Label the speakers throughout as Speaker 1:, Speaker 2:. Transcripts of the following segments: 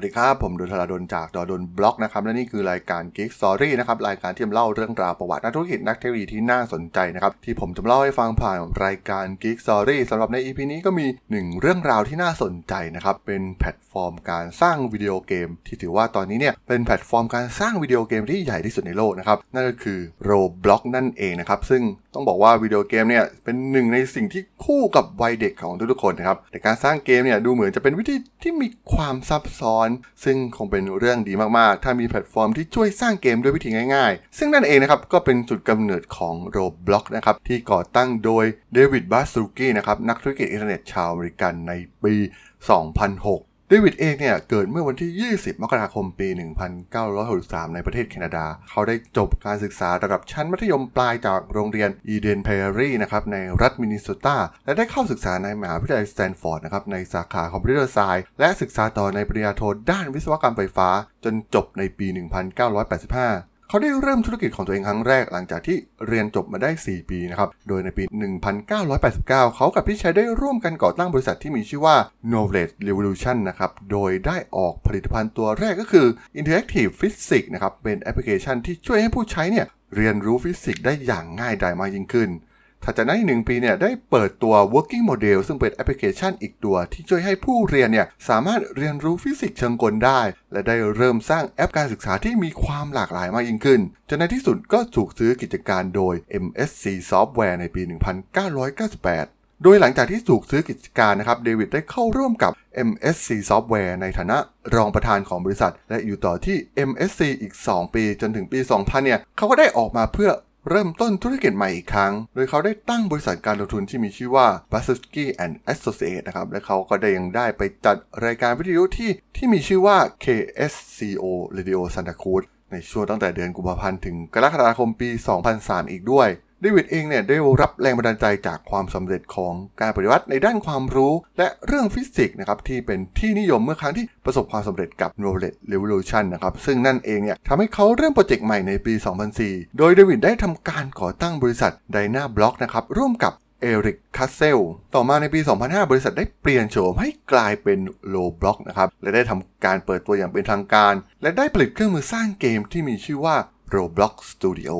Speaker 1: วัสดีครับ ผมด.ดลทราดลจาก ด.ดล็อกนะครับและนี่คือรายการ Geek Story นะครับรายการที่จะเล่าเรื่องราวประวัตินักธุรกิจนักเทคโนโลยีที่น่าสนใจนะครับที่ผมจะเล่าให้ฟังผ่านรายการ Geek Story สำหรับใน EP นี้ก็มีหนึ่งเรื่องราวที่น่าสนใจนะครับเป็นแพลตฟอร์มการสร้างวิดีโอเกม ที่ถือว่าตอนนี้เนี่ยเป็นแพลตฟอร์มการสร้างวิดีโอเกมที่ใหญ่ที่สุดในโลกนะครับนั่นก็คือ Roblox นั่นเองนะครับซึ่งต้องบอกว่าวิดีโอเกมเนี่ยเป็นหนึ่งในสิ่งที่คู่กับวัยเด็กของทุกๆคนนะครับแต่การสร้างเกมเนี่ยดูเหมือนจะเป็นวิธีที่มีความซับซ้อนซึ่งคงเป็นเรื่องดีมากๆ ถ้ามีแพลตฟอร์มที่ช่วยสร้างเกมด้วยวิธีง่ายๆ ซึ่งนั่นเองนะครับก็เป็นจุดกำเนิดของ Roblox นะครับที่ก่อตั้งโดย David Baszucki นะครับนักธุรกิจอินเทอร์เน็ตชาวอเมริกันในปี 2006 เดวิดเองเนี่ยเกิดเมื่อวันที่ 20 มกราคมปี 1963 ในประเทศแคนาดา เขาได้จบการศึกษาระดับชั้นมัธยมปลายจากโรงเรียน Eden Prairie นะครับในรัฐมินนิโซตา และได้เข้าศึกษาในมหาวิทยาลัยสแตนฟอร์ดนะครับในสาขา Computer Science และศึกษาต่อในปริญญาโทด้านวิศวกรรมไฟฟ้า จนจบในปี 1985 เขาได้เริ่มธุรกิจของตัวเองครั้งแรกหลังจากที่เรียนจบมาได้ 4 ปีนะครับ โดยในปี 1989 เขากับพี่ชายได้ร่วมกันก่อตั้งบริษัทที่มีชื่อว่า Knowledge Revolution นะครับ โดยได้ออกผลิตภัณฑ์ตัวแรกก็คือ Interactive Physics นะครับ เป็นแอปพลิเคชันที่ช่วยให้ผู้ใช้เนี่ยเรียนรู้ฟิสิกส์ได้อย่างง่ายดายมากยิ่งขึ้น ถัดจากนั้นอีกหนึ่งปีเนี่ยได้เปิดตัว working model ซึ่งเป็นแอปพลิเคชันอีกตัว ที่ช่วยให้ผู้เรียนเนี่ยสามารถเรียนรู้ฟิสิกส์เชิงกลได้ และได้เริ่มสร้างแอปการศึกษาที่มีความหลากหลายมากยิ่งขึ้น จนในที่สุดก็ถูกซื้อกิจการโดย MSC Software ในปี 1998โดยหลังจากที่ถูกซื้อกิจการนะครับเดวิดได้เข้าร่วมกับ MSC Software ในฐานะรองประธานของบริษัท และอยู่ต่อที่ MSC อีก 2 ปีจนถึงปี 2000 เนี่ยเขาก็ได้ออกมาเพื่อ เริ่มต้นธุรกิจใหม่อีกครั้ง โดยเขาได้ตั้งบริษัทการลงทุนที่มีชื่อว่า b a s u s k y and Associates นะครับ และเขาก็ได้ยังได้ไปจัดรายการวิทยุที่ที่มีชื่อว่า KSCO Radio Santa Cruz ในช่วงตั้งแต่เดือนกุมภาพันธ์ถึงกรกฎาคมปี 2003 อีกด้วย เดวิดเองเนี่ยได้รับแรงบันดาลใจจากความสำเร็จของการปฏิวัติในด้านความรู้ และเรื่องฟิสิกส์นะครับที่เป็นที่นิยมเมื่อครั้งที่ประสบความสำเร็จกับ Knowledge Revolution นะครับซึ่งนั่นเองเนี่ยทำให้เขาเริ่มโปรเจกต์ใหม่ในปี 2004 โดยเดวิดได้ทำการก่อตั้งบริษัท DynaBlocks นะครับร่วมกับ Erik Cassel ต่อมาในปี 2005 บริษัทได้เปลี่ยนโฉมให้กลายเป็น Roblox นะครับ และได้ทำการเปิดตัวอย่างเป็นทางการ และได้ผลิตเครื่องมือสร้างเกมที่มีชื่อว่า Roblox Studio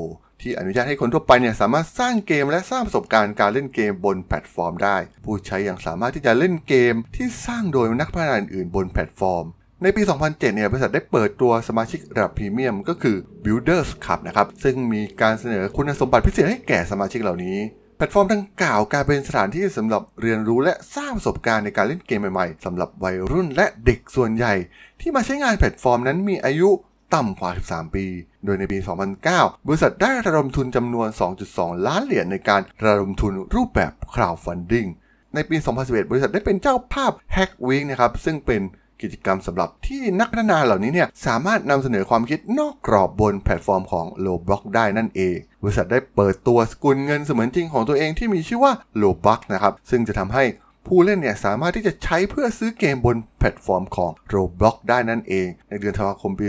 Speaker 1: ที่อนุญาตให้คนทั่วไปเนี่ยสามารถสร้างเกมและสร้างประสบการณ์การเล่นเกมบนแพลตฟอร์มได้ ผู้ใช้ยังสามารถที่จะเล่นเกมที่สร้างโดยนักพัฒนาอื่นบนแพลตฟอร์ม ในปี 2007 เนี่ยบริษัทได้เปิดตัวสมาชิกระดับพรีเมียมก็คือ Builders Club นะครับ ซึ่งมีการเสนอคุณสมบัติพิเศษให้แก่สมาชิกเหล่านี้แพลตฟอร์มดังกล่าวกลายเป็นสถานที่สำหรับเรียนรู้และสร้างประสบการณ์ในการเล่นเกมใหม่ๆสำหรับวัยรุ่นและเด็กส่วนใหญ่ ที่มาใช้งานแพลตฟอร์มนั้นมีอายุ ต่ำกว่า 13 ปี โดยในปี 2009 บริษัทได้ระดมทุนจำนวน 2.2 ล้านเหรียญในการระดมทุนรูปแบบ crowdfunding ในปี 2011 บริษัทได้เป็นเจ้าภาพ Hack Week นะครับซึ่งเป็นกิจกรรมสำหรับที่นักพัฒนาเหล่านี้เนี่ยสามารถนำเสนอความคิดนอกกรอบบนแพลตฟอร์มของ Roblox ได้นั่นเอง บริษัทได้เปิดตัวสกุลเงินเสมือนจริงของตัวเองที่มีชื่อว่า Robux นะครับซึ่งจะทำให้ ผู้เล่นเนี่ยสามารถที่จะใช้เพื่อซื้อเกมบนแพลตฟอร์มของ Roblox ได้นั่นเอง ในเดือนธันวาคมปี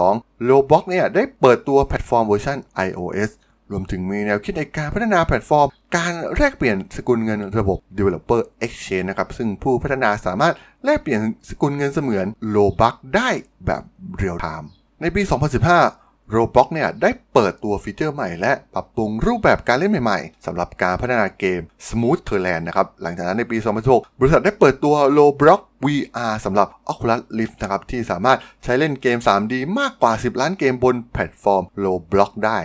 Speaker 1: 2012 Roblox เนี่ยได้เปิดตัวแพลตฟอร์มเวอร์ชัน iOS รวมถึงมีแนวคิดในการพัฒนาแพลตฟอร์ม การแลกเปลี่ยนสกุลเงินระบบ Developer Exchange นะครับ ซึ่งผู้พัฒนาสามารถแลกเปลี่ยนสกุลเงินเสมือน Robux ได้แบบเรียลไทม์ในปี 2015 Roblox เนี่ยได้เปิดตัว feature ใหม่และปรับปรุงรูปแบบการเล่นใหม่ๆสำหรับการพัฒนาเกม Smooth Terrain นะครับ หลังจากนั้นในปี 2016 บริษัทได้เปิดตัว Roblox VR สำหรับ Oculus Rift นะครับ ที่สามารถใช้เล่นเกม 3D มากกว่า 10 ล้านเกมบนแพลตฟอร์ม Roblox ได้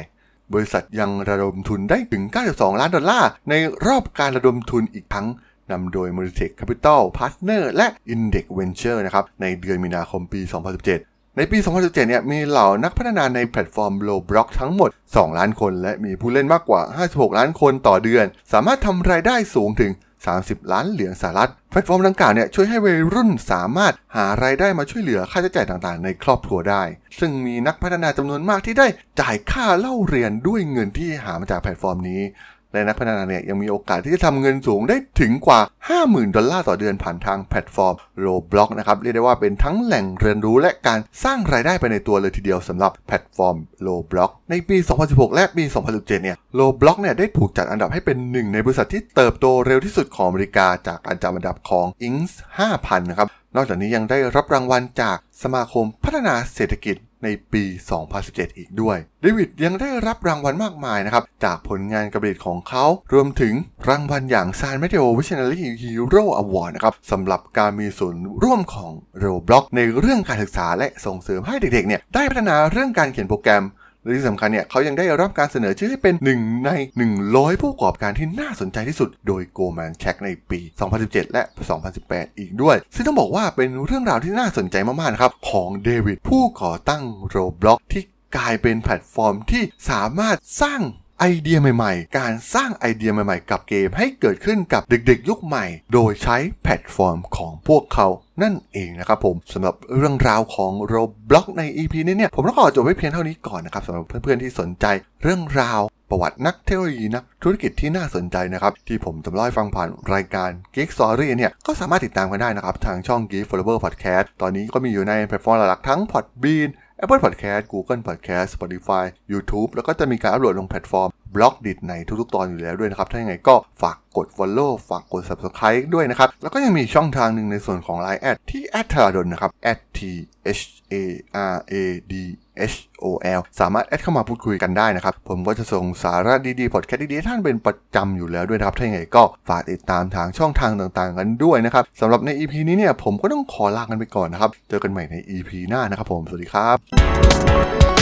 Speaker 1: บริษัทยังระดมทุนได้ถึง 92 ล้านดอลลาร์ ในรอบการระดมทุนอีกครั้งนำโดย m o r i t e c Capital Partner และ Index Ventures นะครับ ในเดือนมีนาคมปี 2017 ในปี 2017 เนี่ยมีเหล่านักพัฒนาในแพลตฟอร์ม Roblox ทั้งหมด 2 ล้านคน และมีผู้เล่นมากกว่า 56 ล้านคนต่อเดือน สามารถทำรายได้สูงถึง 30 ล้านเหรียญสหรัฐ แพลตฟอร์มดังกล่าวเนี่ยช่วยให้วัยรุ่นสามารถหารายได้มาช่วยเหลือค่าใช้จ่ายต่างๆ ในครอบครัวได้ ซึ่งมีนักพัฒนาจำนวนมากที่ได้จ่ายค่าเล่าเรียนด้วยเงินที่หามาจากแพลตฟอร์มนี้ และนักพัฒนาเนี่ยยังมีโอกาสที่จะทำเงินสูงได้ถึงกว่า 50,000 ดอลลาร์ต่อเดือนผ่านทางแพลตฟอร์ม Roblox นะครับ เรียกได้ว่าเป็นทั้งแหล่งเรียนรู้และการสร้างรายได้ไปในตัวเลยทีเดียวสำหรับแพลตฟอร์ม Roblox ในปี 2016 และปี 2017 เนี่ย Roblox เนี่ยได้ถูกจัดอันดับให้เป็นหนึ่งในบริษัทที่เติบโตเร็วที่สุดของอเมริกาจากการจัดอันดับของ Inc 5,000 นะครับ นอกจากนี้ยังได้รับรางวัลจากสมาคมพัฒนาเศรษฐกิจในปี 2017 อีกด้วย เดวิดยังได้รับรางวัลมากมายนะครับ จากผลงานกระเบิดของเขา รวมถึงรางวัลอย่าง San Mateo Visionary Hero Award นะครับสำหรับการมีส่วนร่วมของ Roblox ในเรื่องการศึกษาและส่งเสริมให้เด็กๆเนี่ยได้พัฒนาเรื่องการเขียนโปรแกรม และที่สำคัญเนี่ยเขายังได้รับการเสนอชื่อให้เป็นหนึ่งใน 100 ผู้ประกอบการที่น่าสนใจที่สุด โดย Goldman Sachs ในปี 2017 และ 2018 อีกด้วย ซึ่งต้องบอกว่าเป็นเรื่องราวที่น่าสนใจมากๆครับ ของเดวิดผู้ก่อตั้ง Roblox ที่กลายเป็นแพลตฟอร์มที่สามารถสร้างไอเดียใหม่ๆ การสร้างไอเดียใหม่ๆ กับเกมให้เกิดขึ้นกับเด็กๆ ยุคใหม่ โดยใช้แพลตฟอร์มของพวกเขา นั่นเองนะครับผมสำหรับเรื่องราวของ Roblox ใน EP นี้เนี่ยผมต้องขอจบไว้เพียงเท่านี้ก่อนนะครับสำหรับเพื่อนๆที่สนใจเรื่องราวประวัตินักเทคโนโลยีนักธุรกิจที่น่าสนใจนะครับ ที่ผมจะเล่าให้ฟังผ่านรายการ Geek Story เนี่ยก็สามารถติดตามกันได้นะครับ ทางช่อง Geek Forever Podcast ตอนนี้ก็มีอยู่ในแพลตฟอร์มหลักๆทั้ง Podbean Apple Podcast Google Podcast Spotify YouTube แล้วก็จะมีการอัปโหลดลงแพลตฟอร์ม Blockdit ในทุกๆ ตอนอยู่แล้วด้วยนะครับ ถ้าอย่างไรก็ฝากกด Follow ฝากกด Subscribe ด้วยนะครับ แล้วก็ยังมีช่องทางหนึ่งในส่วนของ Line at ที่ at ทาราดนนะครับ t h a r a d h o l สามารถแอดเข้ามาพูดคุยกันได้นะครับ ผมก็จะส่งสาระดีๆ พอดแคสต์ดีๆ ท่านเป็นประจำอยู่แล้วด้วยนะครับ ถ้าอย่างไรก็ฝากติดตามทางช่องทางต่างๆ กันด้วยนะครับสำหรับใน EP นี้เนี่ยผมก็ต้องขอลากันไปก่อนนะครับ เจอกันใหม่ใน EP หน้านะครับผม สวัสดีครับ